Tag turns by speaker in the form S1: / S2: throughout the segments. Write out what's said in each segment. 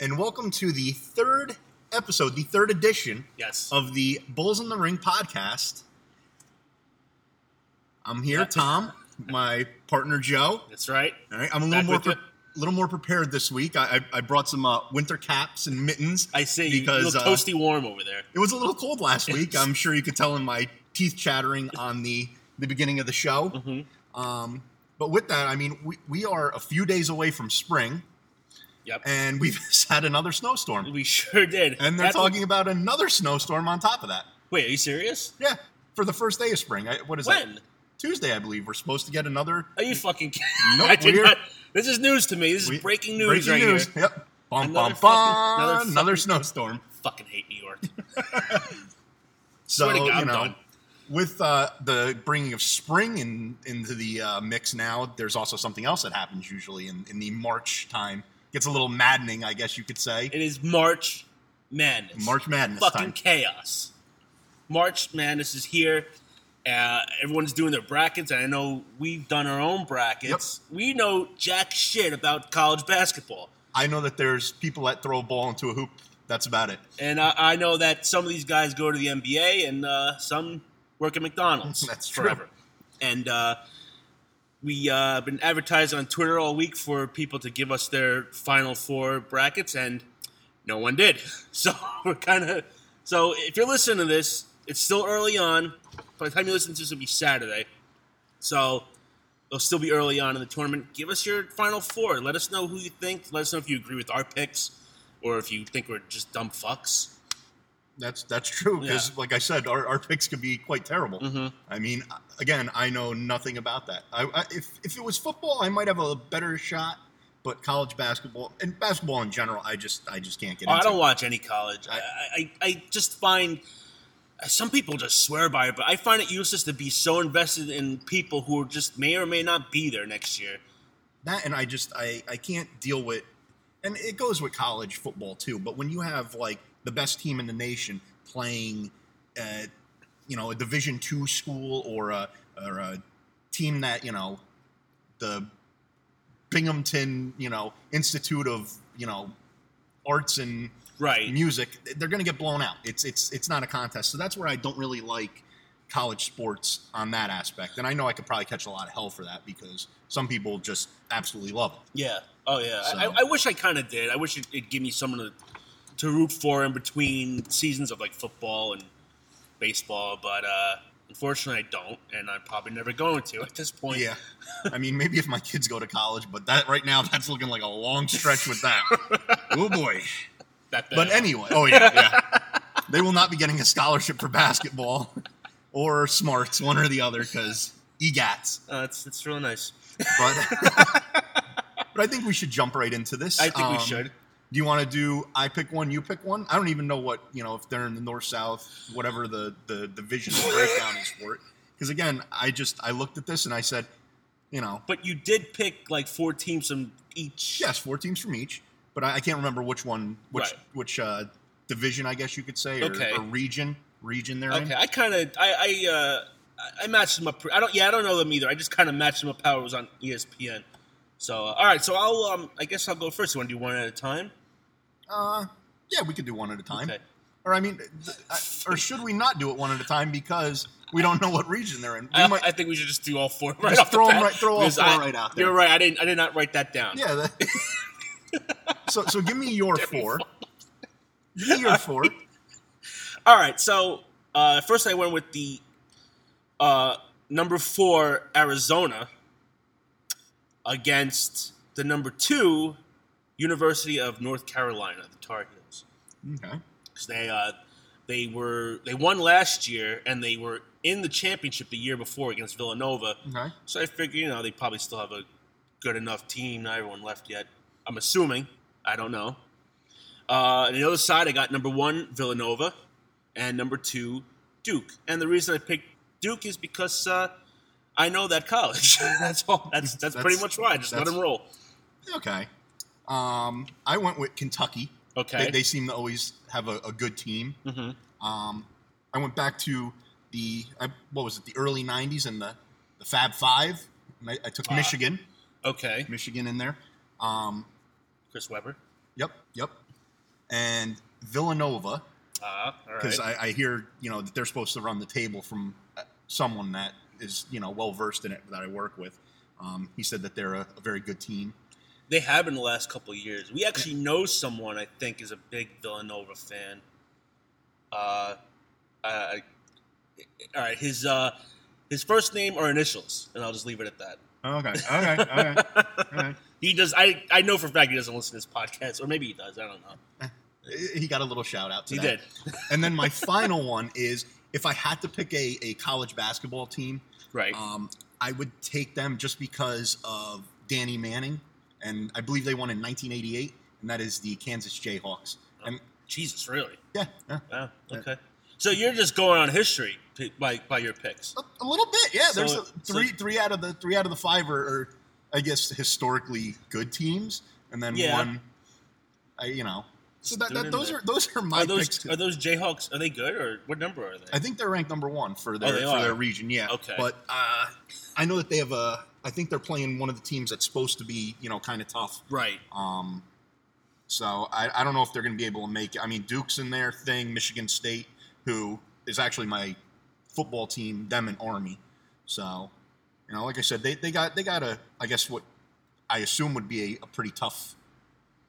S1: and welcome to the third episode, the third edition
S2: Yes.
S1: of the Bulls in the Ring podcast. I'm here, Tom, my partner Joe.
S2: That's right.
S1: All right, I'm a
S2: Back
S1: little more
S2: with you.
S1: little more prepared this week. I, I, I brought some uh, winter caps and mittens.
S2: I see you
S1: because
S2: look
S1: uh,
S2: toasty warm over there.
S1: it was a little cold last week. I'm sure you could tell in my teeth chattering on the the beginning of the show.
S2: Mm-hmm.
S1: Um, but with that, I mean, we, we are a few days away from spring,
S2: Yep.
S1: and we've had another snowstorm.
S2: we sure did.
S1: And they're
S2: That's
S1: talking about another snowstorm on top of that.
S2: Wait, are you serious?
S1: Yeah, for the first day of spring. I, what is that?
S2: When?
S1: Tuesday, I believe. We're supposed to get another
S2: Are you fucking kidding?
S1: Nope,
S2: I did not. This is news to me. This is
S1: we-
S2: breaking news
S1: breaking
S2: right
S1: news.
S2: here.
S1: Yep. Bum,
S2: Another
S1: bum,
S2: fucking-
S1: bum.
S2: another
S1: Another,
S2: fucking-
S1: snowstorm.
S2: Fucking hate New York.
S1: So
S2: God,
S1: you know,
S2: done.
S1: with uh, the bringing of spring in, into the uh, mix now, there's also something else that happens usually in, in the March time. Gets a little maddening, I guess you could say.
S2: It is March Madness.
S1: March Madness
S2: Fucking
S1: time.
S2: chaos. March Madness is here. Uh, everyone's doing their brackets, and I know we've done our own brackets. We know jack shit about college basketball.
S1: I know that there's people that throw a ball into a hoop. That's about it.
S2: And I, I know that some of these guys go to the NBA and uh, some work at McDonald's.
S1: That's true.
S2: forever. And uh, we uh, been advertising on Twitter all week for people to give us their Final Four brackets, and no one did. So we're kind of so if you're listening to this, it's still early on. By the time you listen to this, it'll be Saturday. So it'll still be early on in the tournament. Give us your Final Four. Let us know who you think. Let us know if you agree with our picks or if you think we're just dumb fucks.
S1: That's that's true because,
S2: Yeah.
S1: like I said, our, our picks could be quite terrible.
S2: Mhm.
S1: I mean, again, I know nothing about that. I, I, if if it was football, I might have a better shot. But college basketball and basketball in general, I just I just can't get
S2: Oh,
S1: into.
S2: I don't watch any college. I, I, I just find some people just swear by it, but I find it useless to be so invested in people who just may or may not be there next year.
S1: that, and I just I I can't deal with. And it goes with college football too. But when you have like the best team in the nation playing, at, you know, a Division two school or a or a team that you know, the Binghamton, you know, Institute of you know, Arts and
S2: Right.
S1: music, they're going to get blown out. It's it's it's not a contest. So that's where I don't really like college sports on that aspect. And I know I could probably catch a lot of hell for that because some people just absolutely love it.
S2: Yeah. Oh, yeah. I,
S1: So-
S2: I wish I kind of did. I wish it, it'd give me someone to, to root for in between seasons of like football and baseball, but uh, unfortunately I don't, and I'm probably never going to at this point.
S1: Yeah. I mean, maybe if my kids go to college, but that right now that's looking like a long stretch with that. oh boy.
S2: That.
S1: But anyway, oh yeah, yeah. They will not be getting a scholarship for basketball or smarts, one or the other, because EGATs.
S2: Uh, it's, it's really nice.
S1: But but I think we should jump right into this.
S2: I think we
S1: Um,
S2: should.
S1: Do you want to do I pick one, you pick one? I don't even know what, you know, if they're in the north south, whatever the the division breakdown is for it. Because again, I just I looked at this and I said, you know,
S2: But you did pick like four teams from each.
S1: yes, four teams from each, but I, I can't remember which one which
S2: Right.
S1: which uh division I guess you could say or,
S2: Okay.
S1: or region region they're in.
S2: Okay, I kind of I I, uh, I- I matched them up. pre- I don't. Yeah, I don't know them either. I just kind of matched them up how it was on ESPN. So uh, all right, so I'll um I guess I'll go first. You want to do one at a time?
S1: Uh yeah, we could do one at a time.
S2: Okay.
S1: Or I mean, th- I- or should we not do it one at a time because we don't know what region they're in? We
S2: I,
S1: might-
S2: I think we should just do all four right
S1: Just
S2: off the
S1: throw 'em
S2: bat,
S1: right- throw all four
S2: I-
S1: right out there.
S2: You're right. I didn't. I did not write that down.
S1: Yeah. That, so so give me your four. Give me your four.
S2: All right. So uh, first, I went with the uh, number four Arizona against the number two University of North Carolina, the Tar Heels.
S1: Okay.
S2: 'Cause they uh, they were they won last year and they were in the championship the year before against Villanova.
S1: Okay.
S2: So I figure you know they probably still have a good enough team. Not everyone left yet. I'm assuming. I don't know. Uh, on the other side, I got number one Villanova and number two Duke. And the reason I picked Duke is because uh, I know that college. that's all. That's, that's pretty much why. Just let
S1: that's-
S2: them roll.
S1: Okay. Um, I went with Kentucky.
S2: Okay.
S1: They, they seem to always have a, a good team.
S2: Mm-hmm.
S1: Um, I went back to the I, what was it? The early '90s and the the Fab Five. And I, I took
S2: Ah.
S1: Michigan,
S2: Okay.
S1: Michigan in there. Um,
S2: Chris Webber.
S1: Yep, yep. And Villanova,
S2: Uh, all
S1: because
S2: right.
S1: I, I hear you know that they're supposed to run the table from uh, someone that is you know well versed in it that I work with. Um, he said that they're a, a very good team.
S2: They have in the last couple of years. We actually know someone I think is a big Villanova fan. Uh, uh, all right, his uh, his first name or initials, and I'll just leave it at that.
S1: Okay, okay, okay. okay.
S2: He does. I I know for a fact he doesn't listen to this podcast, or maybe he does. I don't know.
S1: He got a little shout out. To
S2: He
S1: that.
S2: did.
S1: And then my final one is if I had to pick a, a college basketball team,
S2: Right.
S1: um, I would take them just because of Danny Manning, and I believe they won in 1988, and that is the Kansas Jayhawks. And
S2: Jesus, really?
S1: yeah, yeah
S2: Wow.
S1: Yeah.
S2: Okay. So you're just going on history by by your picks.
S1: a, a little bit. Yeah, there's a, three three out of the three out of the five are, are I guess historically good teams, and then
S2: Yeah.
S1: one, I you know. So that, that those
S2: there.
S1: are those are my
S2: Are those
S1: picks. too.
S2: are those Jayhawks? Are they good or what number are they?
S1: I think they're ranked number one for their
S2: Oh,
S1: for
S2: are?
S1: their region. Yeah.
S2: Okay.
S1: But uh, I know that they have a. I think they're playing one of the teams that's supposed to be you know kind of tough.
S2: right.
S1: Um, so I, I don't know if they're going to be able to make it. I mean, Duke's in their thing. Michigan State, who is actually my football team, them and Army. So, you know, like I said, they, they got they got a I guess what I assume would be a, a pretty tough,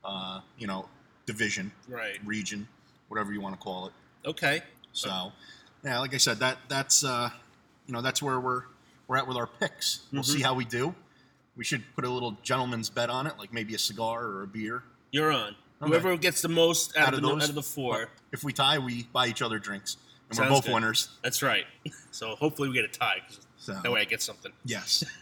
S1: uh, you know, division
S2: Right.
S1: region, whatever you want to call it.
S2: Okay.
S1: So, yeah, like I said, that that's uh, you know that's where we're we're at with our picks. We'll
S2: Mhm.
S1: see how we do. We should put a little gentleman's bet on it, like maybe a cigar or a beer.
S2: You're on.
S1: Okay.
S2: Whoever gets the most out,
S1: Out
S2: of, the,
S1: those?
S2: out of the four.
S1: If we tie, we buy each other drinks, and
S2: Sounds
S1: we're both
S2: good.
S1: winners.
S2: That's right. So hopefully we get a tie.
S1: So
S2: that way I get something.
S1: yes.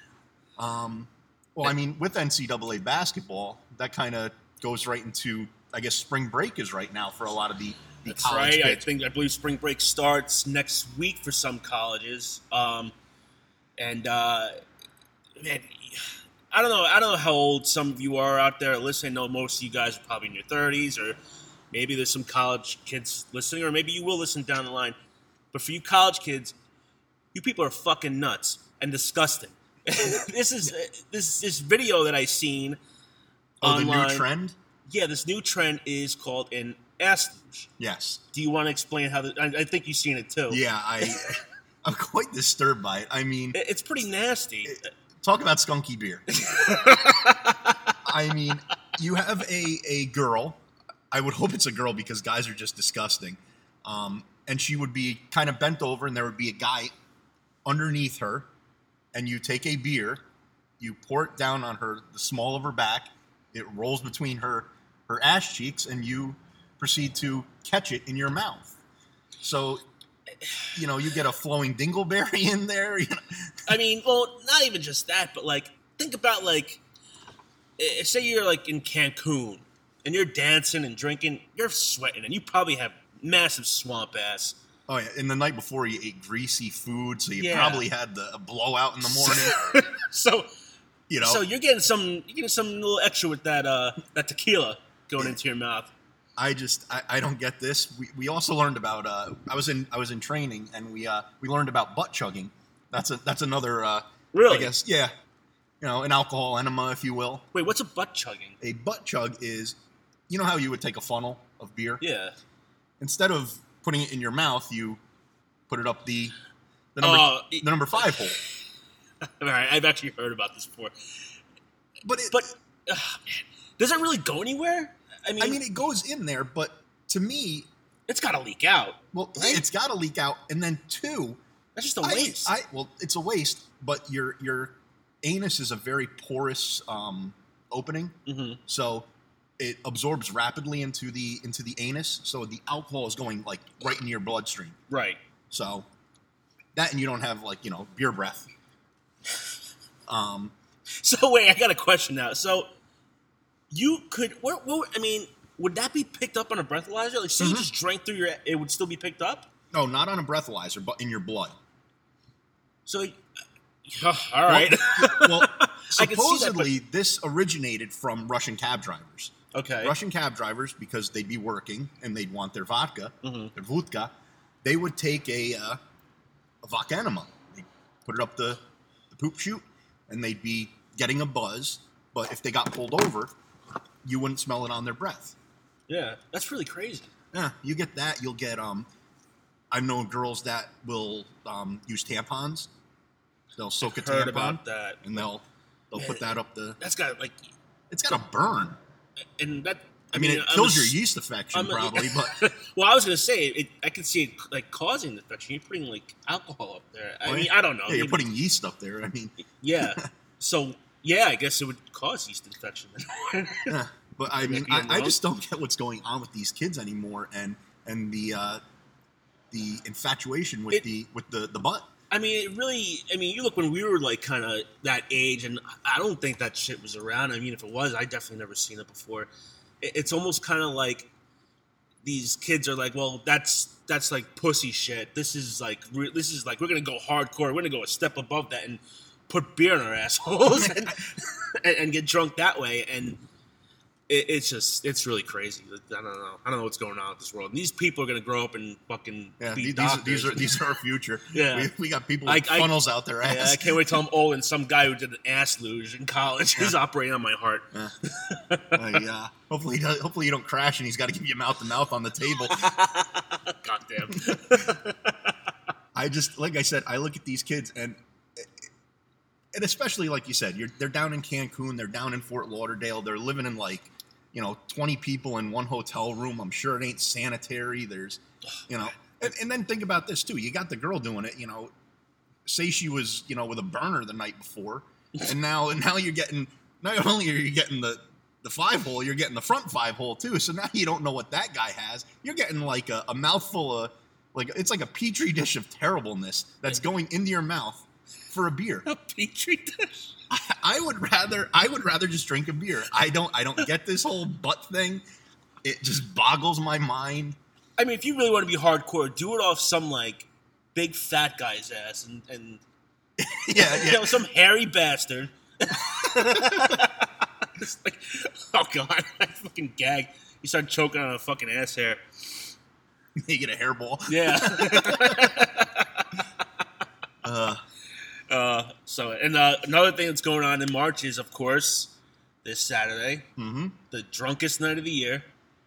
S1: Um, well, I mean, with NCAA basketball, that kind of goes right into I guess spring break is right now for a lot of the, the
S2: That's right. I think I believe spring break starts next week for some colleges. Um, and uh, man, I don't know. I don't know how old some of you are out there listening. I know most of you guys are probably in your thirties, or maybe there's some college kids listening, or maybe you will listen down the line. But for you college kids, you people are fucking nuts and disgusting. this is this this video that I seen
S1: oh, the
S2: online.
S1: new trend.
S2: Yeah, this new trend is called an ass luge.
S1: Yes.
S2: Do you want to explain how? The, I, I think you've seen it too.
S1: Yeah, I I'm quite disturbed by it. I mean,
S2: it's pretty nasty.
S1: talk about skunky beer. I mean, you have a a girl. I would hope it's a girl because guys are just disgusting. Um, and she would be kind of bent over, and there would be a guy underneath her, and you take a beer, you pour it down on her, the small of her back, it rolls between her her ass cheeks, and you proceed to catch it in your mouth. So, you know, you get a flowing dingleberry in there. You know,
S2: I mean, well, not even just that, but like, think about like, say you're like in Cancun and you're dancing and drinking, you're sweating, and you probably have massive swamp ass.
S1: Oh yeah, and the night before you ate greasy food, so you
S2: Yeah.
S1: probably had the blowout in the morning.
S2: so,
S1: You know,
S2: so you're getting some, you're getting some little extra with that, uh, that tequila going into your mouth.
S1: I just I, I don't get this. We, we also learned about uh, I was in I was in training and we uh, we learned about butt chugging. That's a that's another uh,
S2: Really?
S1: I guess yeah, you know an alcohol enema if you will.
S2: Wait, what's a butt chugging?
S1: A butt chug is you know how you would take a funnel of beer
S2: Yeah.
S1: instead of putting it in your mouth you put it up the the number
S2: Oh, it-
S1: the number five hole.
S2: All right, I've actually heard about this before.
S1: But it,
S2: But man, does that really go anywhere? I mean,
S1: I mean it goes in there, but to me
S2: it's got to leak out.
S1: Well,
S2: Right?
S1: it's got to leak out, and then two,
S2: That's just a waste.
S1: I, well, it's a waste, but your your anus is a very porous um, opening,
S2: hmm
S1: so it absorbs rapidly into the into the anus. So the alcohol is going like right into your bloodstream.
S2: Right.
S1: So that, and you don't have like you know beer breath. Um,
S2: So wait, I got a question now. So you could, what, what, I mean, would that be picked up on a breathalyzer? Like, say you
S1: Mhm.
S2: just drank through your, it would still be picked up.
S1: no, not on a breathalyzer, but in your blood.
S2: So, uh, all right,
S1: Well,
S2: can see that, but-
S1: supposedly this originated from Russian cab drivers.
S2: okay,
S1: Russian cab drivers, because they'd be working and they'd want their vodka,
S2: Mhm.
S1: their vodka, they would take a, uh, a vodka enema, they'd put it up the, the poop chute, and they'd be getting a buzz. But if they got pulled over, you wouldn't smell it on their breath.
S2: Yeah, that's really crazy.
S1: Yeah, you get that. You'll get um. I've known girls that will um, use tampons. They'll soak a
S2: Heard
S1: tampon
S2: about that.
S1: and they'll they'll put that up the.
S2: That's got like,
S1: It's got a burn.
S2: and that.
S1: I, mean, it
S2: I'm
S1: kills
S2: a-
S1: your yeast infection
S2: I'm a-
S1: probably, but
S2: well, I was gonna say it. I can see it like causing the infection. You're putting like alcohol up there. I
S1: Well,
S2: mean, I don't know.
S1: yeah, you're putting yeast up there. I mean,
S2: Yeah. So yeah, I guess it would cause yeast infection.
S1: yeah. But I mean, I, I just don't get what's going on with these kids anymore, and and the uh, the infatuation with
S2: It-
S1: the with the the butt.
S2: I mean, it really. I mean, you look when we were like kind of that age, and I don't think that shit was around. I mean, if it was, I definitely never seen it before. It, it's almost kind of like these kids are like, well, that's that's like pussy shit. This is like re- this is like we're gonna go hardcore. We're gonna go a step above that and put beer in our assholes and, and, and get drunk that way. And it, it's just it's really crazy. I don't know. I don't know what's going on with this world. And these people are gonna grow up and fucking
S1: Yeah,
S2: be
S1: these,
S2: doctors.
S1: these are these are our future.
S2: Yeah.
S1: we, we got people
S2: I-
S1: with
S2: I-
S1: funnels out there.
S2: Yeah. I can't wait to tell them, oh, and some guy who did an ass luge in college is operating on my heart.
S1: Yeah. Uh, yeah. Hopefully, he does, hopefully you don't crash and he's got to give you mouth to mouth on the table.
S2: God damn.
S1: I just like I said, I look at these kids and and especially like you said, you're they're down in Cancun, they're down in Fort Lauderdale, they're living in like you know twenty people in one hotel room. I'm sure it ain't sanitary. There's you know, and, and then think about this too. You got the girl doing it. You know, say she was you know with a burner the night before, and now and now you're getting not only are you getting the the five hole, you're getting the front five hole too. So now you don't know what that guy has. You're getting like a, a mouthful of like it's like a petri dish of terribleness that's going into your mouth for a beer.
S2: A petri dish.
S1: I would rather I would rather just drink a beer. I don't I don't get this whole butt thing. It just boggles my mind.
S2: I mean, if you really want to be hardcore, do it off some like big fat guy's ass and, and
S1: Yeah,
S2: you know, some hairy bastard. It's like, oh god, I fucking gag. You start choking on a fucking ass hair.
S1: you get a hairball.
S2: Yeah.
S1: Uh,
S2: uh, so, and uh, another thing that's going on in March is, of course, this Saturday,
S1: hmm
S2: the drunkest night of the year.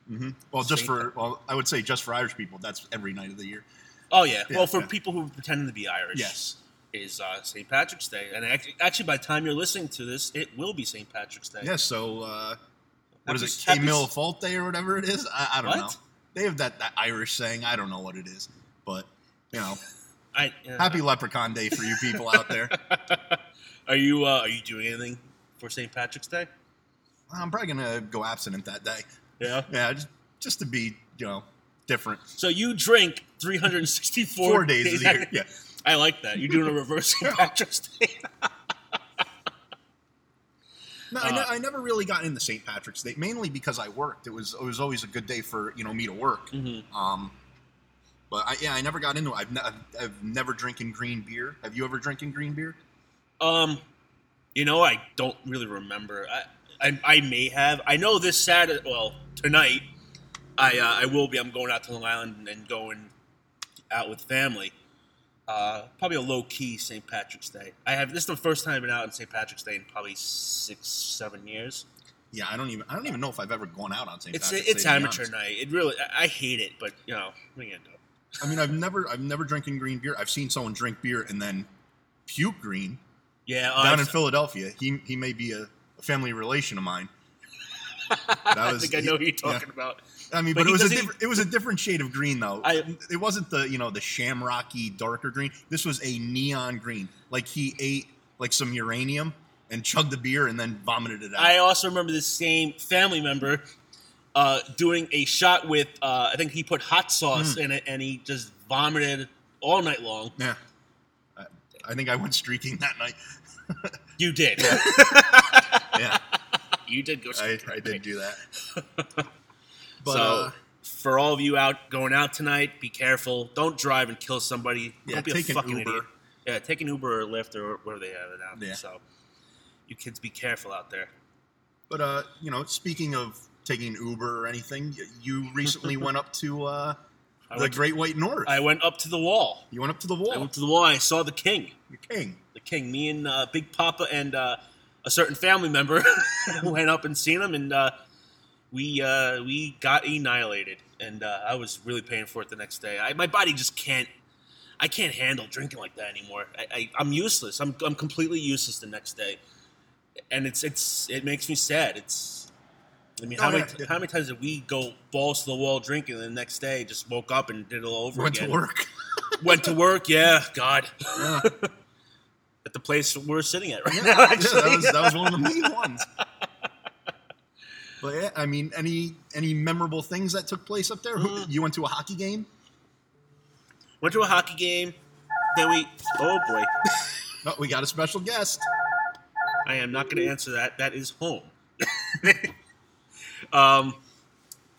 S1: hmm Well, just
S2: Same
S1: for well, I would say just for Irish people, that's every night of the year.
S2: Oh yeah.
S1: Yeah,
S2: well, for
S1: yeah.
S2: people who pretend to be Irish,
S1: Yes.
S2: is uh, St. Patrick's Day, and actually, actually, by the time you're listening to this, it will be St. Patrick's Day.
S1: Yeah. So uh, what is it?
S2: Happy-
S1: K Mil Falte or whatever it is. I, I don't
S2: What?
S1: know. They have that that Irish saying. I don't know what it is, but you know,
S2: I, uh,
S1: happy Leprechaun Day for you people out there.
S2: Are you uh, are you doing anything for St. Patrick's Day?
S1: I'm probably gonna go abstinent that day.
S2: Yeah.
S1: Yeah, just just to be you know different.
S2: So you drink 364
S1: Four days of the year. Yeah.
S2: I like that. You're doing a reverse St. Patrick's Day.
S1: No, I, ne-
S2: Uh,
S1: I never really got into St. Patrick's Day, mainly because I worked. It was it was always a good day for you know me to work.
S2: Mhm.
S1: Um, but I, yeah, I never got into. it. I've, ne- I've, I've never drinking green beer. Have you ever drinking green beer?
S2: Um, you know, I don't really remember. I, I, I may have. I know this Saturday. Well, tonight, I uh, I will be. I'm going out to Long Island and going out with family. Uh, probably a low key St. Patrick's Day. I have this is the first time I've been out on St. Patrick's Day in probably six, seven years.
S1: Yeah, I don't even I don't even know if I've ever gone out on St.
S2: It's
S1: Patrick's
S2: it's
S1: Day.
S2: amateur night. It really. I, I hate it, but you know, what are you gonna do?
S1: I mean, I've never I've never drinking green beer. I've seen someone drink beer and then puke green
S2: Yeah, uh,
S1: down in
S2: I've-
S1: Philadelphia. He he may be a, a family relation of mine.
S2: I
S1: was-
S2: think I know who you're
S1: yeah.
S2: talking about.
S1: I mean,
S2: But
S1: but, it was a different, it was a different shade of green though.
S2: I-
S1: it wasn't the you know the shamrocky darker green. This was a neon green. Like he ate like some uranium and chugged the beer and then vomited it out.
S2: I also remember this same family member uh, doing a shot with. Uh, I think he put hot sauce
S1: Hmm.
S2: in it, and he just vomited all night long.
S1: yeah, I, I think I went streaking that night.
S2: You did.
S1: Yeah,
S2: you did go.
S1: I,
S2: straight
S1: I did
S2: it.
S1: do that. But
S2: so,
S1: uh,
S2: for all of you out going out tonight, be careful. Don't drive and kill somebody.
S1: Yeah,
S2: Don't be
S1: take
S2: a
S1: an
S2: fucking
S1: Uber.
S2: idiot. Yeah, take an Uber or Lyft or where they have it out.
S1: Yeah.
S2: So, you kids, be careful out there.
S1: but uh, you know, speaking of taking Uber or anything, you recently went up to uh, the Great White North.
S2: I went up to the wall.
S1: you went up to the wall.
S2: I went to the wall. I saw the king.
S1: You're king.
S2: the king. Me and uh, Big Papa and uh, a certain family member went up and seen him, and uh, we uh, we got annihilated, and uh, I was really paying for it the next day. I, my body just can't. I can't handle drinking like that anymore. I, I, I'm useless. I'm, I'm completely useless the next day, and it's it's it makes me sad. It's I mean,
S1: Oh,
S2: how many
S1: yeah.
S2: how many times did we go balls to the wall drinking, and the next day just woke up and did it all over
S1: Went
S2: again?
S1: to work.
S2: Went to work. Yeah, God,
S1: Yeah.
S2: at the place we're sitting at right
S1: Yeah,
S2: now. Actually,
S1: that was that was one of the main ones. But yeah, I mean, any any memorable things that took place up there?
S2: Mm.
S1: You went to a hockey game?
S2: went to a hockey game. Then we. Oh boy,
S1: Oh, we got a special guest.
S2: I am not going to answer that. That is home. Um.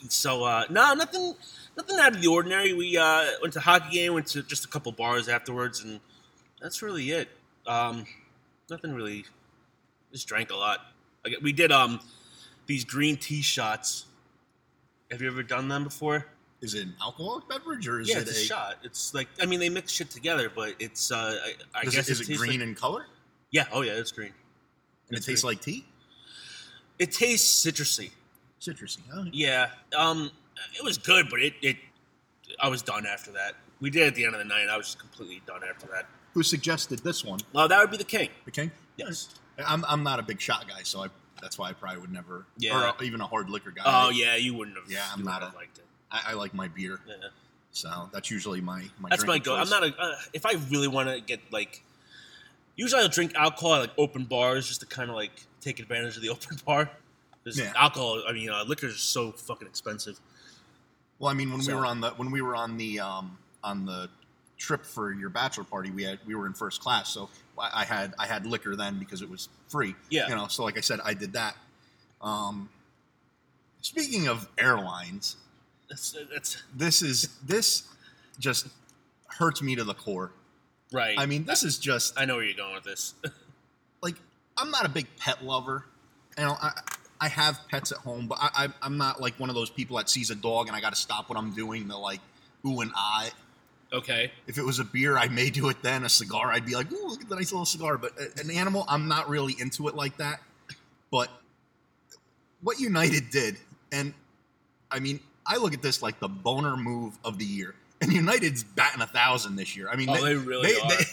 S2: So uh, no, nothing, nothing out of the ordinary. We uh, went to a hockey game. Went to just a couple bars afterwards, and that's really it. Um, nothing really. Just drank a lot. Like, we did um these green tea shots. Have you ever done them before?
S1: Is it an alcoholic beverage or is
S2: yeah,
S1: it
S2: it's a, shot. It's like I mean they mix shit together, but it's uh I, I guess
S1: it, is it
S2: tastes
S1: green
S2: like-
S1: in color
S2: yeah, oh yeah, it's green.
S1: and it tastes
S2: green.
S1: like tea?
S2: It tastes citrusy.
S1: Citrusy. Huh?
S2: Yeah. Um it was good, but it, it I was done after that. We did at the end of the night. I was just completely done after that.
S1: Who suggested this one?
S2: Well, that would be the king.
S1: The king?
S2: Yes.
S1: I'm I'm not a big shot guy, so I that's why I probably would never.
S2: Yeah.
S1: Or even a hard liquor guy.
S2: Oh yeah, you wouldn't have.
S1: Yeah, I'm not a-
S2: liked it.
S1: I, I like my beer,
S2: Yeah.
S1: so that's usually my my.
S2: That's my go. I'm not a. Uh, if I really want to get like, usually I'll drink alcohol at like open bars just to kind of like take advantage of the open bar. Because
S1: Yeah.
S2: alcohol, I mean, uh, liquor is so fucking expensive.
S1: Well, I mean, when we were on the when we were on the um, on the trip for your bachelor party, we had we were in first class, so I, I had I had liquor then because it was free.
S2: Yeah.
S1: you know. So like I said, I did that. Um, speaking of airlines,
S2: That's that's
S1: this is this just hurts me to the core.
S2: right.
S1: I mean, this is just
S2: I know where you're going with this.
S1: like I'm not a big pet lover. You know, I I have pets at home, but I, I I'm not like one of those people that sees a dog and I got to stop what I'm doing to like ooh and I.
S2: okay.
S1: If it was a beer, I may do it then. A cigar, I'd be like, ooh, look at the nice little cigar. But an animal, I'm not really into it like that. But what United did, and I mean, I look at this like the boner move of the year. And United's batting a thousand this year. I mean,
S2: Oh, they really are.
S1: They,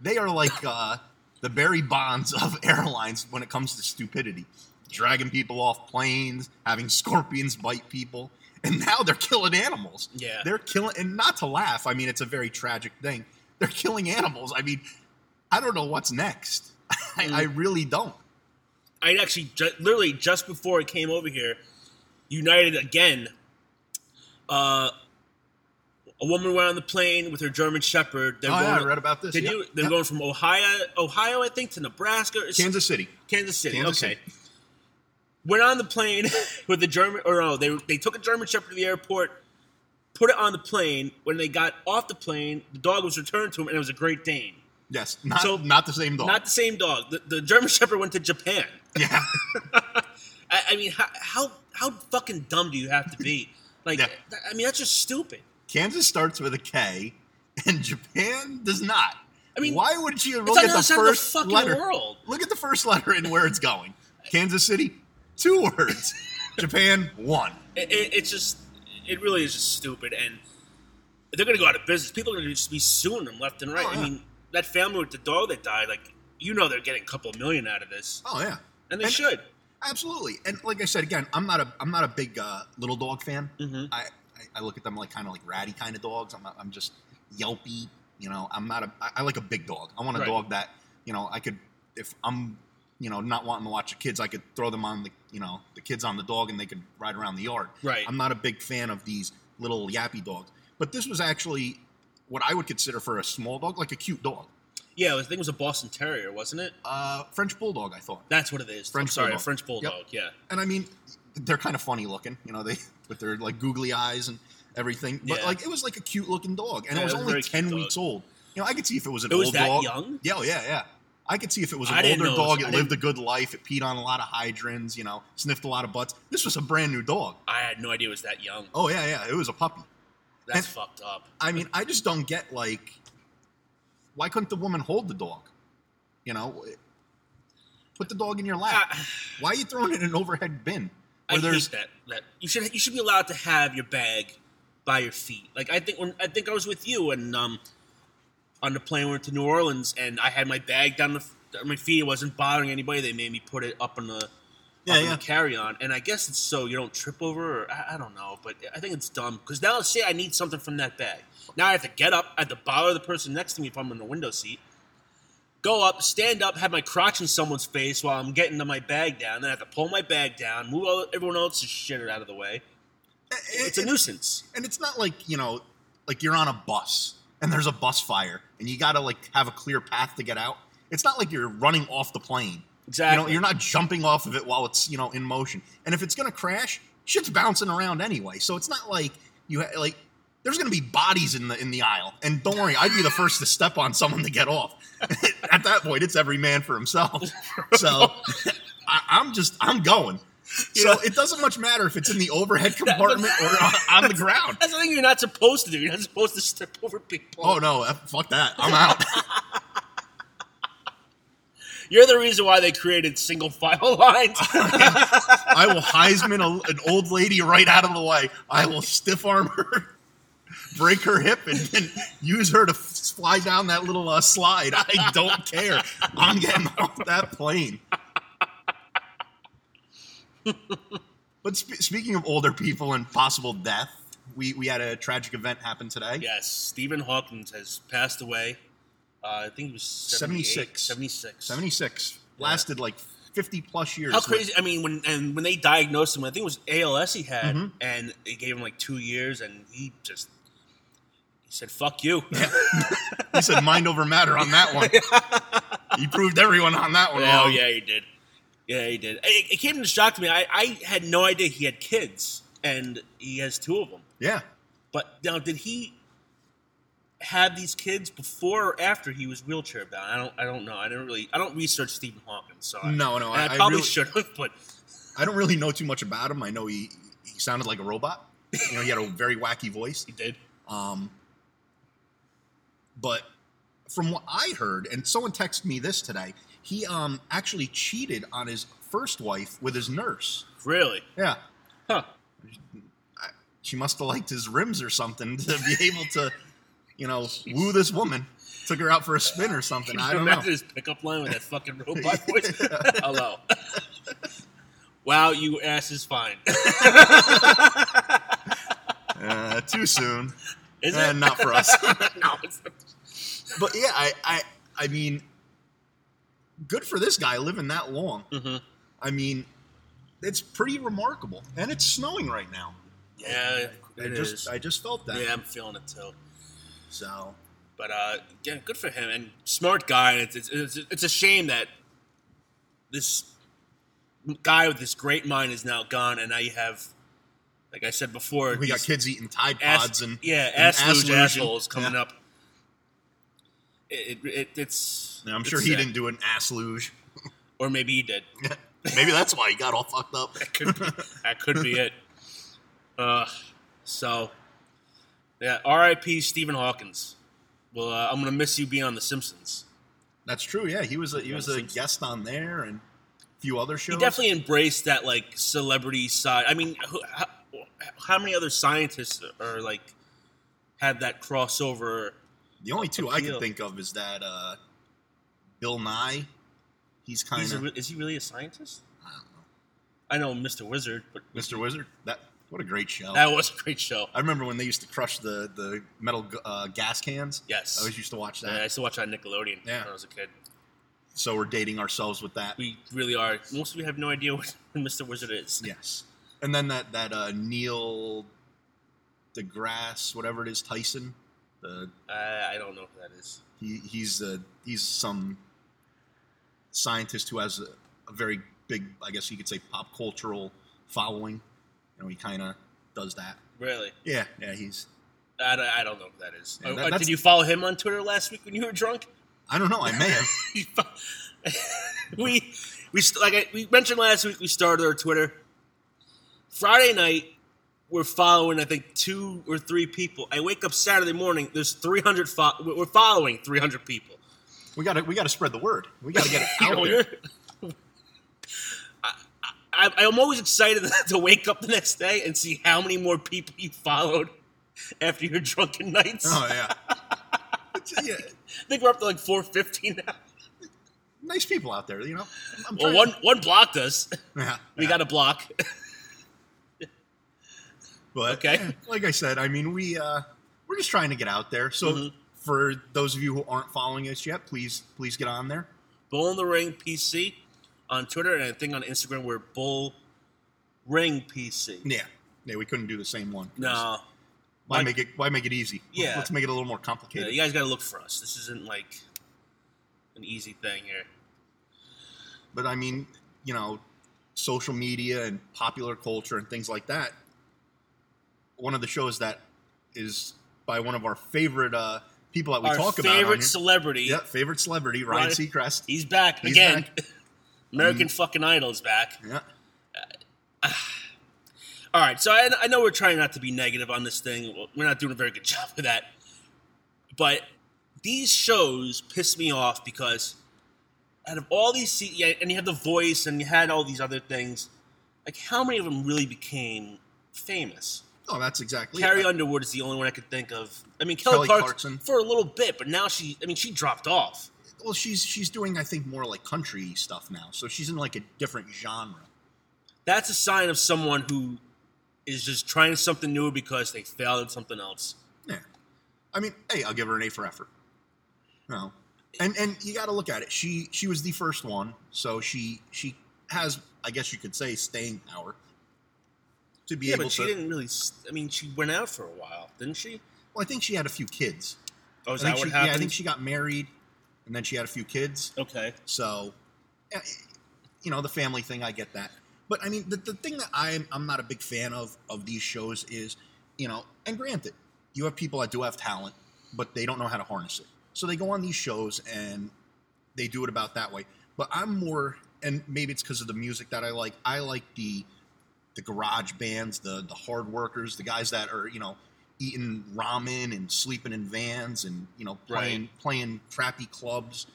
S1: they are like uh, the Barry Bonds of airlines when it comes to stupidity, dragging people off planes, having scorpions bite people, and now they're killing animals.
S2: Yeah.
S1: They're killing, and not to laugh. I mean, it's a very tragic thing. They're killing animals. I mean, I don't know what's next. I, I really don't.
S2: I actually ju- literally just before I came over here, United again. Uh, a woman went on the plane with her German Shepherd. They're
S1: oh, yeah,
S2: going,
S1: I read about this.
S2: Did
S1: Yeah.
S2: you? They're
S1: Yeah.
S2: going from Ohio, Ohio, I think, to Nebraska,
S1: Kansas City.
S2: Kansas City.
S1: Kansas
S2: okay.
S1: City.
S2: Went on the plane with the German, or no, they they took a German Shepherd to the airport, put it on the plane. When they got off the plane, the dog was returned to him, and it was a Great Dane.
S1: Yes, not
S2: So-
S1: not the same dog.
S2: Not the same dog. The, the German Shepherd went to Japan.
S1: yeah,
S2: I, I mean, how, how how fucking dumb do you have to be? Like,
S1: Yeah.
S2: I mean, that's just stupid.
S1: Kansas starts with a K, and Japan does not.
S2: I mean,
S1: why would you look at
S2: the
S1: the
S2: other side of the
S1: first letter?
S2: world.
S1: Look at the first letter and where it's going. Kansas City, two words. Japan, one.
S2: It, it, it's just, it really is just stupid, and they're gonna go out of business. People are gonna just be suing them left and right.
S1: Oh, yeah.
S2: I mean, that family with the dog that died, like, you know, they're getting a couple million out of this,
S1: Oh yeah,
S2: and they
S1: And-
S2: should.
S1: absolutely. And like I said again, I'm not a I'm not a big uh, little dog fan.
S2: Mhm.
S1: I, I I look at them like kind of like ratty kind of dogs. I'm not, I'm just yelpy. You know, I'm not a I, I like a big dog. I want a
S2: Right.
S1: dog that you know I could if I'm you know not wanting to watch the kids, I could throw them on the you know the kids on the dog and they could ride around the yard.
S2: Right.
S1: I'm not a big fan of these little yappy dogs. But this was actually what I would consider for a small dog, like a cute dog.
S2: Yeah, I think it was a Boston Terrier, wasn't it?
S1: Uh, French bulldog, I thought.
S2: That's what it is.
S1: French
S2: I'm sorry,
S1: Bulldog.
S2: a French bulldog. Yeah.
S1: and I mean, they're kind of funny looking, you know, they with their like googly eyes and everything. But
S2: Yeah.
S1: like, it was like a cute looking dog, and
S2: Yeah,
S1: it was
S2: it was
S1: only ten
S2: dog.
S1: weeks old. You know, I could see if it was an
S2: It was
S1: old
S2: that
S1: dog.
S2: young?
S1: Yeah, oh, yeah, yeah. I could see if it was an
S2: I
S1: older
S2: know it
S1: dog. It lived a good life. It peed on a lot of hydrants. You know, sniffed a lot of butts. This was a brand new dog.
S2: I had no idea it was that young.
S1: Oh yeah, yeah. It was a puppy.
S2: That's
S1: And-
S2: fucked up.
S1: I mean, I just don't get like, why couldn't the woman hold the dog? You know, put the dog in your lap.
S2: Ah.
S1: Why are you throwing it in an overhead bin?
S2: I
S1: there's-
S2: hate that. That you should you should be allowed to have your bag by your feet. Like I think when I think I was with you and um on the plane we went to New Orleans and I had my bag down the my feet. It wasn't bothering anybody. They made me put it up on the
S1: Yeah,
S2: in
S1: yeah.
S2: the carry on, and I guess it's so you don't trip over. Or I, I don't know, but I think it's dumb because now let's say I need something from that bag. Now I have to get up. I have to bother the person next to me if I'm in the window seat. Go up, stand up, have my crotch in someone's face while I'm getting to my bag down. Then I have to pull my bag down, move all, everyone else's shit out of the way. It's a nuisance.
S1: and it's not like you know like you're on a bus and there's a bus fire and you gotta like have a clear path to get out it's not like you're running off the plane.
S2: Exactly.
S1: you know you're not jumping off of it while it's you know in motion. And if it's gonna crash shit's bouncing around anyway so it's not like you ha- like there's gonna be bodies in the in the aisle and don't worry i'd be the first to step on someone to get off. At that point it's every man for himself. So I, i'm just i'm going so
S2: Yeah.
S1: it doesn't much matter if it's in the overhead compartment or on, on the ground
S2: That's the thing you're not supposed to do. You're not supposed to step over people.
S1: Oh no, fuck that. I'm out.
S2: You're the reason why they created single file lines.
S1: I will Heisman a, an old lady right out of the way. I will stiff arm her, break her hip, and, use her to f- fly down that little uh, slide. I don't care. I'm getting off that plane. But sp- speaking of older people and possible death, we, we had a tragic event happen today.
S2: yes, Stephen Hawkins has passed away. Uh, I think he was 78,
S1: 76.
S2: 76.
S1: 76 lasted like 50 plus years.
S2: How crazy! I mean, when and when they diagnosed him, I think it was ALS he had,
S1: Mhm.
S2: and they gave him like two years, and he just he said, "Fuck you."
S1: He said mind over matter on that one. He proved everyone on that one.
S2: Oh
S1: wrong.
S2: yeah, he did. Yeah, he did. It, it came to shock to me. I, I had no idea he had kids, and he has two of them.
S1: Yeah.
S2: But now, did he have these kids before or after he was wheelchair bound? I don't. I don't know. I didn't really. I don't research Stephen Hawking, so I,
S1: No, no,
S2: I-
S1: I
S2: probably
S1: really-
S2: should have. But
S1: I don't really know too much about him. I know he he sounded like a robot. You know, he had a very wacky voice.
S2: he did.
S1: Um, but from what I heard, and someone texted me this today, he um actually cheated on his first wife with his nurse.
S2: Really?
S1: Yeah,
S2: Huh?
S1: she must have liked his rims or something to be able to, you know, woo this woman. Took her out for a spin or something. I don't know.
S2: Imagine his pickup line with that fucking robot voice. Hello. wow, you ass is fine.
S1: Uh, too soon.
S2: Is
S1: Eh,
S2: it?
S1: not for us.
S2: no, it's
S1: but yeah, I, I, I mean, good for this guy living that long.
S2: Mhm.
S1: I mean, it's pretty remarkable, and it's snowing right now.
S2: Yeah,
S1: I
S2: it
S1: just,
S2: is.
S1: I just felt that.
S2: Yeah, I'm feeling it too.
S1: So
S2: But uh, yeah, good for him and smart guy. It's it's, it's, it's a shame that this guy with this great mind is now gone, and now you have, like I said before,
S1: we got kids eating Tide
S2: ass-
S1: Pods and
S2: yeah,
S1: and
S2: ass luge assholes coming
S1: Yeah.
S2: up. It, it, it it's.
S1: I'm
S2: it's
S1: sure he
S2: sad.
S1: didn't do an ass luge.
S2: or maybe he did.
S1: Maybe that's why he got all fucked up.
S2: That could be, that could be it. Uh, so, yeah, R.I.P. Stephen Hawkins. Well, uh, I'm gonna miss you being on The Simpsons.
S1: That's true. Yeah, he was a, he
S2: Yeah,
S1: was a
S2: Simpsons.
S1: guest on there and a few other shows.
S2: He definitely embraced that like celebrity side. I mean, who, how, how many other scientists are like had that crossover?
S1: The only two I can think of is that uh, Bill Nye. He's kind of
S2: re- is he really a scientist?
S1: I don't know,
S2: I know Mr. Wizard, but
S1: Mr. Wizard. That what a great show.
S2: that was a great show.
S1: I remember when they used to crush the the metal uh, gas cans.
S2: Yes,
S1: I always used to watch that.
S2: Yeah, I used to watch that on Nickelodeon
S1: Yeah.
S2: when I was a kid.
S1: So we're dating ourselves with that.
S2: We really are. Most of we have no idea what Mr. Wizard is.
S1: Yes. And then that that uh, Neil deGrasse, whatever it is, Tyson. The
S2: I, I don't know who that is.
S1: he, he's uh, he's some scientist who has a, a very big, I guess you could say, pop cultural following. You know, he kind of does that.
S2: Really?
S1: Yeah, yeah. He's
S2: I, don't- I don't know who that is.
S1: Yeah,
S2: Uh,
S1: that-
S2: uh, did you follow him on Twitter last week when you were drunk?
S1: I don't know. I may have.
S2: we we st- like I, we mentioned last week. We started our Twitter. Friday night, we're following I think two or three people. I wake up Saturday morning. There's 300. Fo- we're following 300 people.
S1: we got to we got to spread the word. We got to get it out
S2: know,
S1: there.
S2: I, I- I'm always excited to wake up the next day and see how many more people you followed after your drunken nights.
S1: Oh yeah. Yeah.
S2: I think we're up to like 450 now.
S1: Nice people out there, you know. I'm
S2: Well, one one blocked us.
S1: Yeah,
S2: We
S1: yeah.
S2: got a block.
S1: But
S2: Okay.
S1: eh, like I said, I mean, we uh, we're just trying to get out there. So
S2: Mhm.
S1: for those of you who aren't following us yet, please please get on there.
S2: Bull in the Ring PC on Twitter, and I think on Instagram we're Bull Ring PC.
S1: Yeah, yeah, we couldn't do the same one.
S2: No,
S1: why
S2: Mike-
S1: make it why make it easy?
S2: Yeah.
S1: let's make it a little more
S2: Yeah,
S1: complicated.
S2: you guys got to look for us. This isn't like an easy thing here.
S1: But I mean, you know, social media and popular culture and things like that. One of the shows that is by one of our favorite uh, people that we
S2: Our
S1: talk about.
S2: favorite celebrity,
S1: yeah, favorite celebrity, Ryan
S2: Ryan-
S1: Seacrest.
S2: he's back
S1: He's
S2: again.
S1: back.
S2: American
S1: mean-
S2: fucking Idol is back.
S1: Yeah,
S2: All right, so I, I know we're trying not to be negative on this thing. We're not doing a very good job of that. But these shows piss me off because out of all these, yeah, and you had The Voice and you had all these other things, like how many of them really became famous?
S1: Oh, that's exactly
S2: Carrie
S1: it.
S2: Underwood is the only one I could think of. I mean, Kelly,
S1: Kelly
S2: Clarkson,
S1: Clarkson.
S2: for a little bit, but now she, I mean, she dropped off.
S1: Well, she's she's doing I think more like country stuff now. So she's in like a different genre.
S2: That's a sign of someone who is just trying something new because they failed at something else.
S1: Yeah. I mean, hey, I'll give her an A for effort. No. And and you got to look at it. She she was the first one, so she she has I guess you could say staying power to be
S2: Yeah,
S1: able
S2: but she
S1: to.
S2: didn't really. I mean, she went out for a while, didn't she?
S1: Well, I think she had a few kids.
S2: Oh, is
S1: I
S2: that
S1: think
S2: what
S1: she,
S2: happened?
S1: Yeah, I think she got married, and then she had a few kids.
S2: Okay.
S1: So, eh, you know, the family thing, I get that. But I mean, the, the thing that I'm I'm not a big fan of of these shows is, you know, and granted, you have people that do have talent, but they don't know how to harness it. So they go on these shows and they do it about that way. But I'm more, and maybe it's because of the music that I like. I like the the garage bands, the the hard workers, the guys that are you know eating ramen and sleeping in vans and you know playing playing crappy clubs,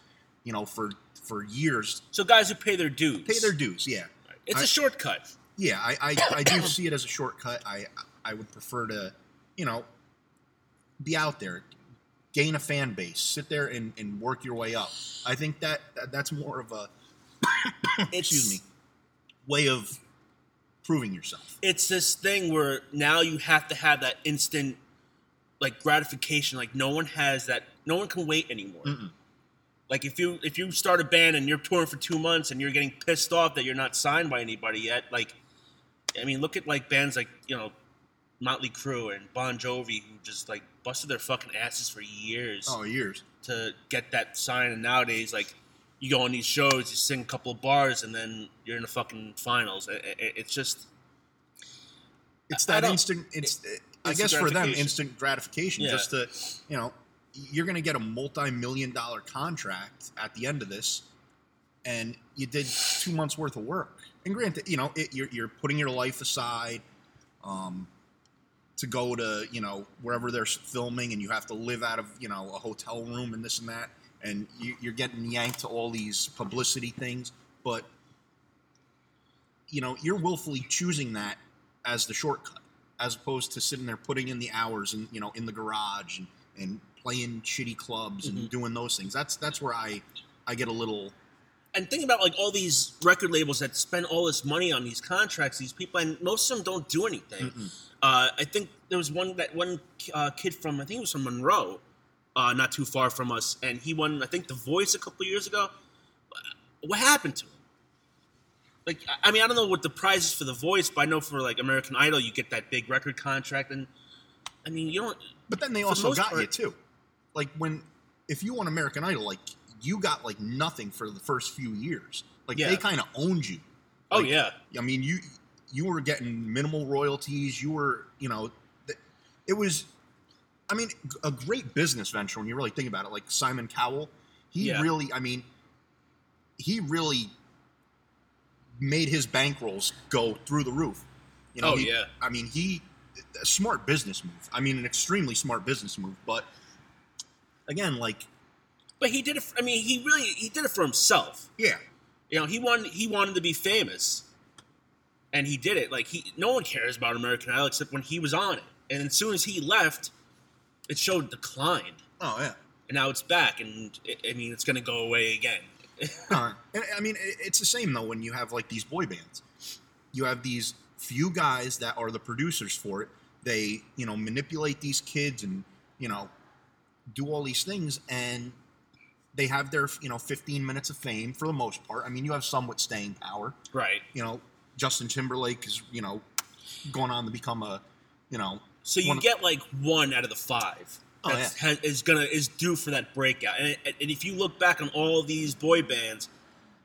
S1: you know for for years.
S2: So guys who pay their dues.
S1: Pay their dues, yeah,
S2: It's
S1: I-
S2: a shortcut.
S1: yeah. I I, I do see it as a shortcut. I I would prefer to, you know, be out there, gain a fan base, sit there and, and work your way up. I think that, that that's more of a excuse me way of proving yourself.
S2: It's this thing where now you have to have that instant, like gratification. Like no one has that. No one can wait anymore.
S1: Mm-mm.
S2: Like if you if you start a band and you're touring for two months and you're getting pissed off that you're not signed by anybody yet, like, I mean, look at like bands like you know, Motley Crue and Bon Jovi who just like busted their fucking asses for years.
S1: Oh, years.
S2: to get that sign. And nowadays, like you go on these shows, you sing a couple of bars, and then you're in the fucking finals. It- it- it's just
S1: It's that instant. It's I guess for them instant gratification.
S2: Yeah.
S1: Just to you know, you're going to get a multi-million dollar contract at the end of this, and you did two months worth of work. And granted, you know, it, you're you're putting your life aside. Um, to go to you know wherever they're filming and you have to live out of you know a hotel room and this and that and you, you're getting yanked to all these publicity things but you know you're willfully choosing that as the shortcut as opposed to sitting there putting in the hours and you know in the garage and, and playing shitty clubs and
S2: Mhm.
S1: doing those things that's that's where i i get a little
S2: and think about like all these record labels that spend all this money on these contracts. These people, and most of them don't do anything. Uh, I think there was one that one uh, kid from I think it was from Monroe, uh, not too far from us, and he won I think The Voice a couple years ago. What happened to him? Like, I- mean, I don't know what the prize is for The Voice, but I know for like American Idol, you get that big record contract, and I mean, you don't.
S1: But then they also got you too. Like when if you won American Idol, like you got like nothing for the first few years. Like
S2: Yeah.
S1: they kind of owned you.
S2: Oh yeah,
S1: I mean, you you were getting minimal royalties. You were, you know, it was. I mean, a great business venture when you really think about it. Like Simon Cowell, he
S2: Yeah.
S1: really, I mean, he really made his bankrolls go through the roof. You know,
S2: Oh,
S1: he-
S2: yeah.
S1: I mean, he a smart business move. I mean, an extremely smart business move. But again, like,
S2: but he did it. For, I mean, he really he did it for himself.
S1: yeah,
S2: You know, he wanted he wanted to be famous, and he did it. Like he, no one cares about American Idol except when he was on it. And as soon as he left, it showed decline,
S1: Oh yeah.
S2: and now it's back. And it, I mean, it's going to go away again.
S1: Uh, and, I mean, it's the same though when you have like these boy bands. You have these few guys that are the producers for it. They, you know, manipulate these kids and you know, do all these things, and they have their you know 15 minutes of fame for the most part. I mean, you have some with staying power.
S2: right.
S1: You know, Justin Timberlake is you know going on to become a you know
S2: So you
S1: one
S2: get like one out of the five.
S1: Oh,
S2: that's, has, is gonna is due for that breakout. And, and if you look back on all these boy bands,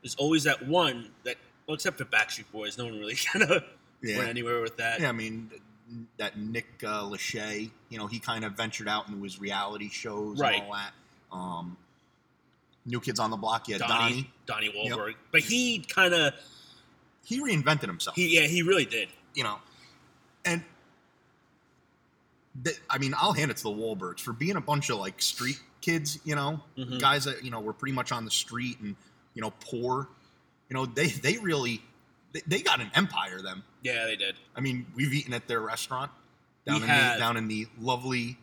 S2: there's always that one that, well, except for Backstreet Boys, no one really kind of
S1: Yeah.
S2: went anywhere with that.
S1: Yeah, I mean that Nick uh, Lachey, you know, he kind of ventured out into his reality shows
S2: Right.
S1: and all that. Um, New Kids on the Block, yeah,
S2: Donnie,
S1: Donnie.
S2: Donnie Wahlberg, but he kind of,
S1: He reinvented himself.
S2: he yeah, he really did.
S1: you know, and th- I mean, I'll hand it to the Wahlbergs for being a bunch of like street kids. You know,
S2: Mhm.
S1: guys that you know were pretty much on the street and you know poor. You know, they they really they, they got an empire. Them.
S2: Yeah, they did.
S1: I mean, we've eaten at their restaurant
S2: We
S1: down in
S2: have.
S1: the down in the lovely.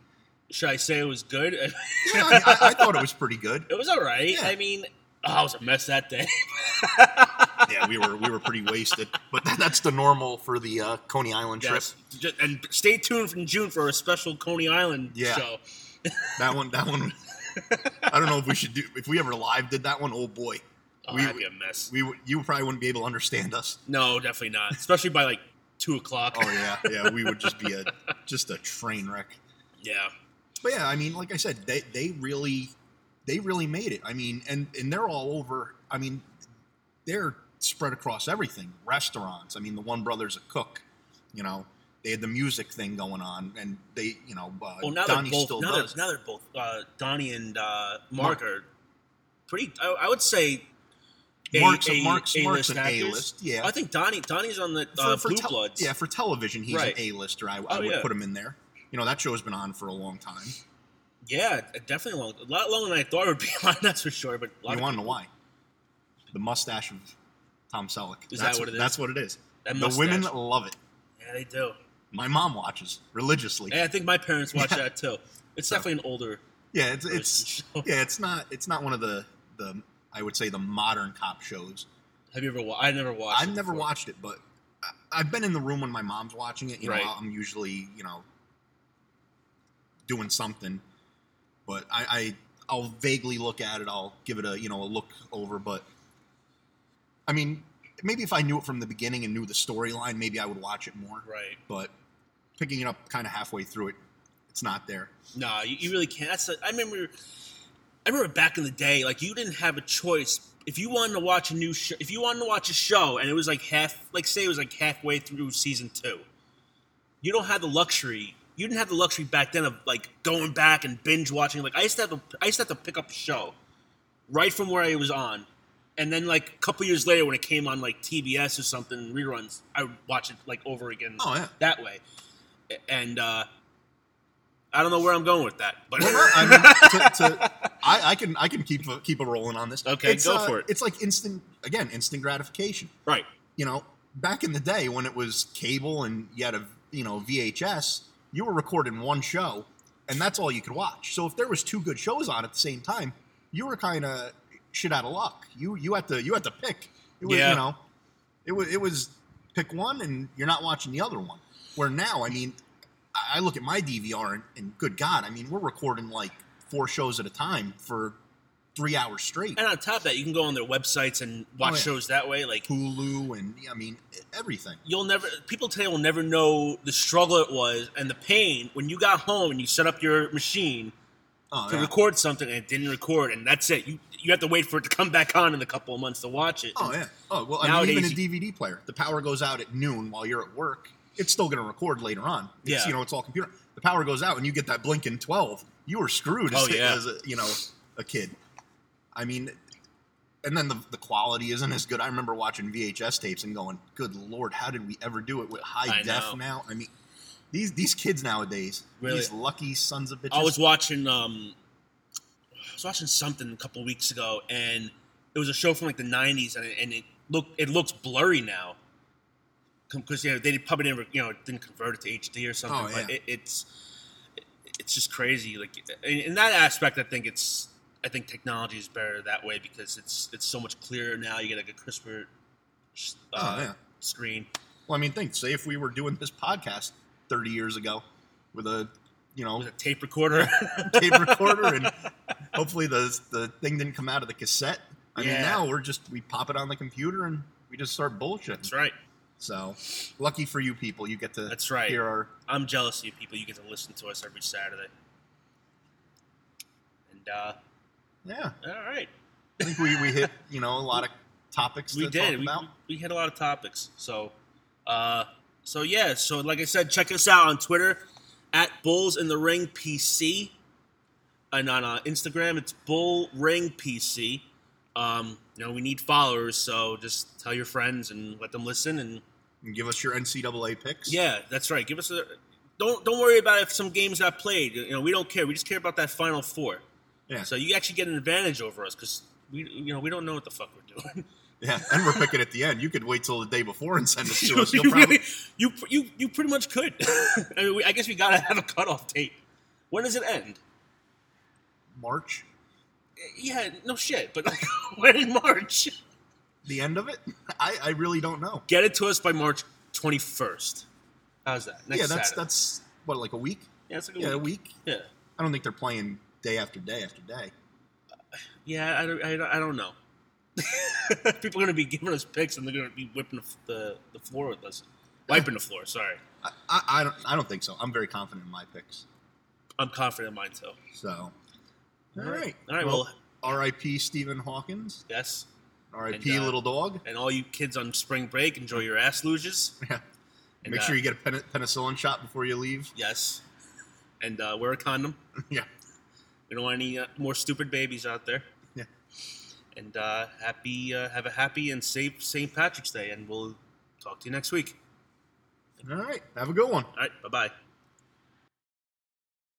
S2: Should I say it was good?
S1: Yeah, I, I, I thought it was pretty good.
S2: it was all right.
S1: Yeah.
S2: I mean, oh, I was a mess that day.
S1: Yeah, we were we were pretty wasted, but that, that's the normal for the uh, Coney Island trip.
S2: Yes. Ju- And stay tuned from June for a special Coney Island
S1: Yeah.
S2: show.
S1: That one, that one. I don't know if we should do if we ever live did that one. Oh boy,
S2: Oh,
S1: We-
S2: that'd be a mess.
S1: we you probably wouldn't be able to understand us.
S2: No, definitely not. Especially by like two o'clock.
S1: Oh yeah, yeah, we would just be a just a train wreck.
S2: yeah.
S1: But yeah, I mean, like I said, they they really they really made it. I mean, and and they're all over. I mean, they're spread across everything. Restaurants. I mean, the one brother's a cook. You know, they had the music thing going on, and they, you know, uh,
S2: Well, now
S1: Donnie
S2: both.
S1: still
S2: Now they're,
S1: does.
S2: now they're both. Uh, Donnie and uh, Mark
S1: Mark.
S2: are pretty. I, I would say. A,
S1: Mark's,
S2: a,
S1: Mark's,
S2: A-list
S1: Mark's an. A-list, yeah.
S2: I think Donnie Donnie's on the uh, Blue
S1: tel-
S2: Bloods.
S1: yeah, for television, he's
S2: Right.
S1: an A-lister. I, I
S2: Oh,
S1: would
S2: yeah.
S1: put him in there. You know, that show's been on for a long time.
S2: yeah, definitely long, a lot longer than I thought it would be on. That's for sure. But a lot
S1: You want to know why? The mustache of Tom Selleck.
S2: Is
S1: that's
S2: that what it is?
S1: That's what it is. The women love it.
S2: Yeah, they do.
S1: My mom watches religiously.
S2: I think my parents watch
S1: Yeah.
S2: that too. It's
S1: So-
S2: definitely an older.
S1: Yeah, it's it's
S2: show.
S1: yeah, it's not it's not one of the the I would say the modern cop shows.
S2: Have you ever? Wa- I never watched.
S1: I've
S2: it
S1: never
S2: before.
S1: watched it, but I, I've been in the room when my mom's watching it. You
S2: Right.
S1: know, I'm usually you know doing something, but I, I I'll vaguely look at it. I'll give it a you know a look over, but I mean, maybe if I knew it from the beginning and knew the storyline, maybe I would watch it more.
S2: Right.
S1: But picking it up kind of halfway through it, it's not there.
S2: No, you, you really can't. That's. A, I remember. I remember back in the day, like you didn't have a choice. If you wanted to watch a new show, if you wanted to watch a show, and it was like half, like say it was like halfway through season two, you don't have the luxury. You didn't have the luxury back then of like going back and binge watching. Like I used to have, to, I used to have to pick up a show right from where I was on, and then like a couple years later when it came on like TBS or something reruns, I would watch it like over again
S1: Oh yeah.
S2: that way. And uh, I don't know where I'm going with that, but
S1: Well, I mean, to, to, I, I can I can keep a, keep a rolling on this.
S2: Okay,
S1: It's,
S2: go
S1: uh,
S2: for it.
S1: It's like instant again, instant gratification.
S2: right,
S1: You know, back in the day when it was cable and you had a you know VHS, you were recording one show, and that's all you could watch. So if there was two good shows on at the same time, you were kind of shit out of luck. You you had to you had to pick. It was
S2: Yeah.
S1: you know, it was it was pick one and you're not watching the other one. Where now, I mean, I look at my DVR and, and good God, I mean, we're recording like four shows at a time for three hours straight.
S2: and on top of that, you can go on their websites and watch
S1: Oh, yeah.
S2: shows that way. Like
S1: Hulu and I mean everything.
S2: you'll never, people today will never know the struggle it was and the pain when you got home and you set up your machine
S1: Oh,
S2: to
S1: yeah.
S2: record something and it didn't record, and that's it. You you have to wait for it to come back on in a couple of months to watch it.
S1: Oh yeah. Oh well, I mean, even a DVD player, the power goes out at noon while you're at work. It's still going to record later on. It's,
S2: Yeah.
S1: You know, it's all computer. The power goes out and you get that blinking twelve. You were screwed as,
S2: Oh, yeah.
S1: as a, you know a kid. I mean, and then the the quality isn't as good. I remember watching VHS tapes and going, "Good lord, how did we ever do it with high
S2: I
S1: def
S2: know.
S1: now?" I mean, these these kids nowadays,
S2: Really?
S1: these lucky sons of bitches.
S2: I was watching um was watching something a couple weeks ago and it was a show from like the 90s and it, and it looked it looks blurry now. because you know, they probably never you know didn't convert it to HD or something.
S1: Oh,
S2: But it, it's it's just crazy. Like in, in that aspect, I think it's I think technology is better that way because it's it's so much clearer now. You get like a crisper uh,
S1: Oh, yeah.
S2: screen.
S1: Well, I mean, think. Say if we were doing this podcast 30 years ago with a, you know,
S2: with a tape recorder.
S1: tape recorder, and hopefully the the thing didn't come out of the cassette. I mean, now we're just we pop it on the computer and we just start bullshitting.
S2: That's right.
S1: So lucky for you people, you get to
S2: That's right.
S1: hear our
S2: I'm jealous of you people. You get to listen to us every Saturday. And uh,
S1: yeah.
S2: all right,
S1: I think we, we hit you know a lot of topics
S2: we
S1: to
S2: did.
S1: talk
S2: We, we hit a lot of topics. So, uh, so yeah. So like I said, check us out on Twitter at Bulls in the Ring PC, and on uh, Instagram it's Bull Ring PC. Um, you know, we need followers, so just tell your friends and let them listen. And
S1: And give us your NCAA picks.
S2: yeah, that's right. Give us a. Don't don't worry about if some games got played. You know, we don't care. We just care about that Final Four.
S1: yeah,
S2: So you actually get an advantage over us because we, you know, we don't know what the fuck we're doing.
S1: yeah. And we're picking at the end. You could wait till the day before and send it to us. You'll probably
S2: you, you, you pretty much could. I mean, we, I guess we gotta have a cutoff date. When does it end?
S1: March.
S2: Yeah, no shit. But like, when in March?
S1: The end of it. I, I really don't know.
S2: Get it to us by March twenty first. How's that? Next
S1: yeah, that's
S2: Saturday.
S1: that's what like a week.
S2: yeah, it's like a
S1: Yeah, a
S2: week.
S1: week.
S2: Yeah,
S1: I don't think they're playing day after day after day.
S2: Uh, yeah. I don't, I don't, I don't know. People are gonna be giving us picks and they're gonna be whipping the, the, the floor with us, wiping the floor. Sorry,
S1: I, I, I don't I don't think so. I'm very confident in my picks.
S2: I'm confident in mine too.
S1: So, all right,
S2: All right. Well,
S1: R.I.P. Stephen Hawkins.
S2: yes.
S1: R.I.P.
S2: Uh,
S1: Little Dog.
S2: And all you kids on spring break, enjoy your ass luges.
S1: Yeah.
S2: And,
S1: Make
S2: uh,
S1: sure you get a pen- penicillin shot before you leave.
S2: Yes. And uh, wear a condom.
S1: yeah.
S2: We don't want any uh, more stupid babies out there.
S1: Yeah.
S2: And uh, happy, uh, have a happy and safe St. Patrick's Day, and we'll talk to you next week.
S1: All right. Have a good one.
S2: All right. Bye bye.